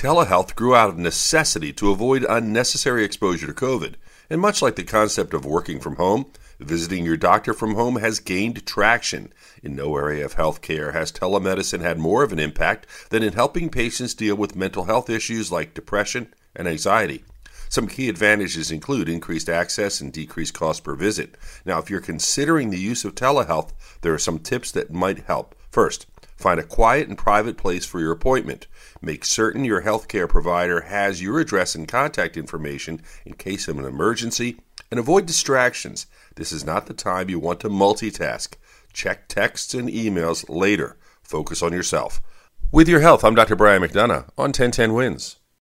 Telehealth grew out of necessity to avoid unnecessary exposure to COVID, and much like the concept of working from home, visiting your doctor from home has gained traction. In no area of healthcare has telemedicine had more of an impact than in helping patients deal with mental health issues like depression and anxiety. Some key advantages include increased access and decreased cost per visit. Now, if you're considering the use of telehealth, there are some tips that might help. First, Find a quiet and private place for your appointment. Make certain your healthcare provider has your address and contact information in case of an emergency, and avoid distractions. This is not the time you want to multitask. Check texts and emails later. Focus on yourself. With your health, I'm Dr. Brian McDonough on 1010 Wins.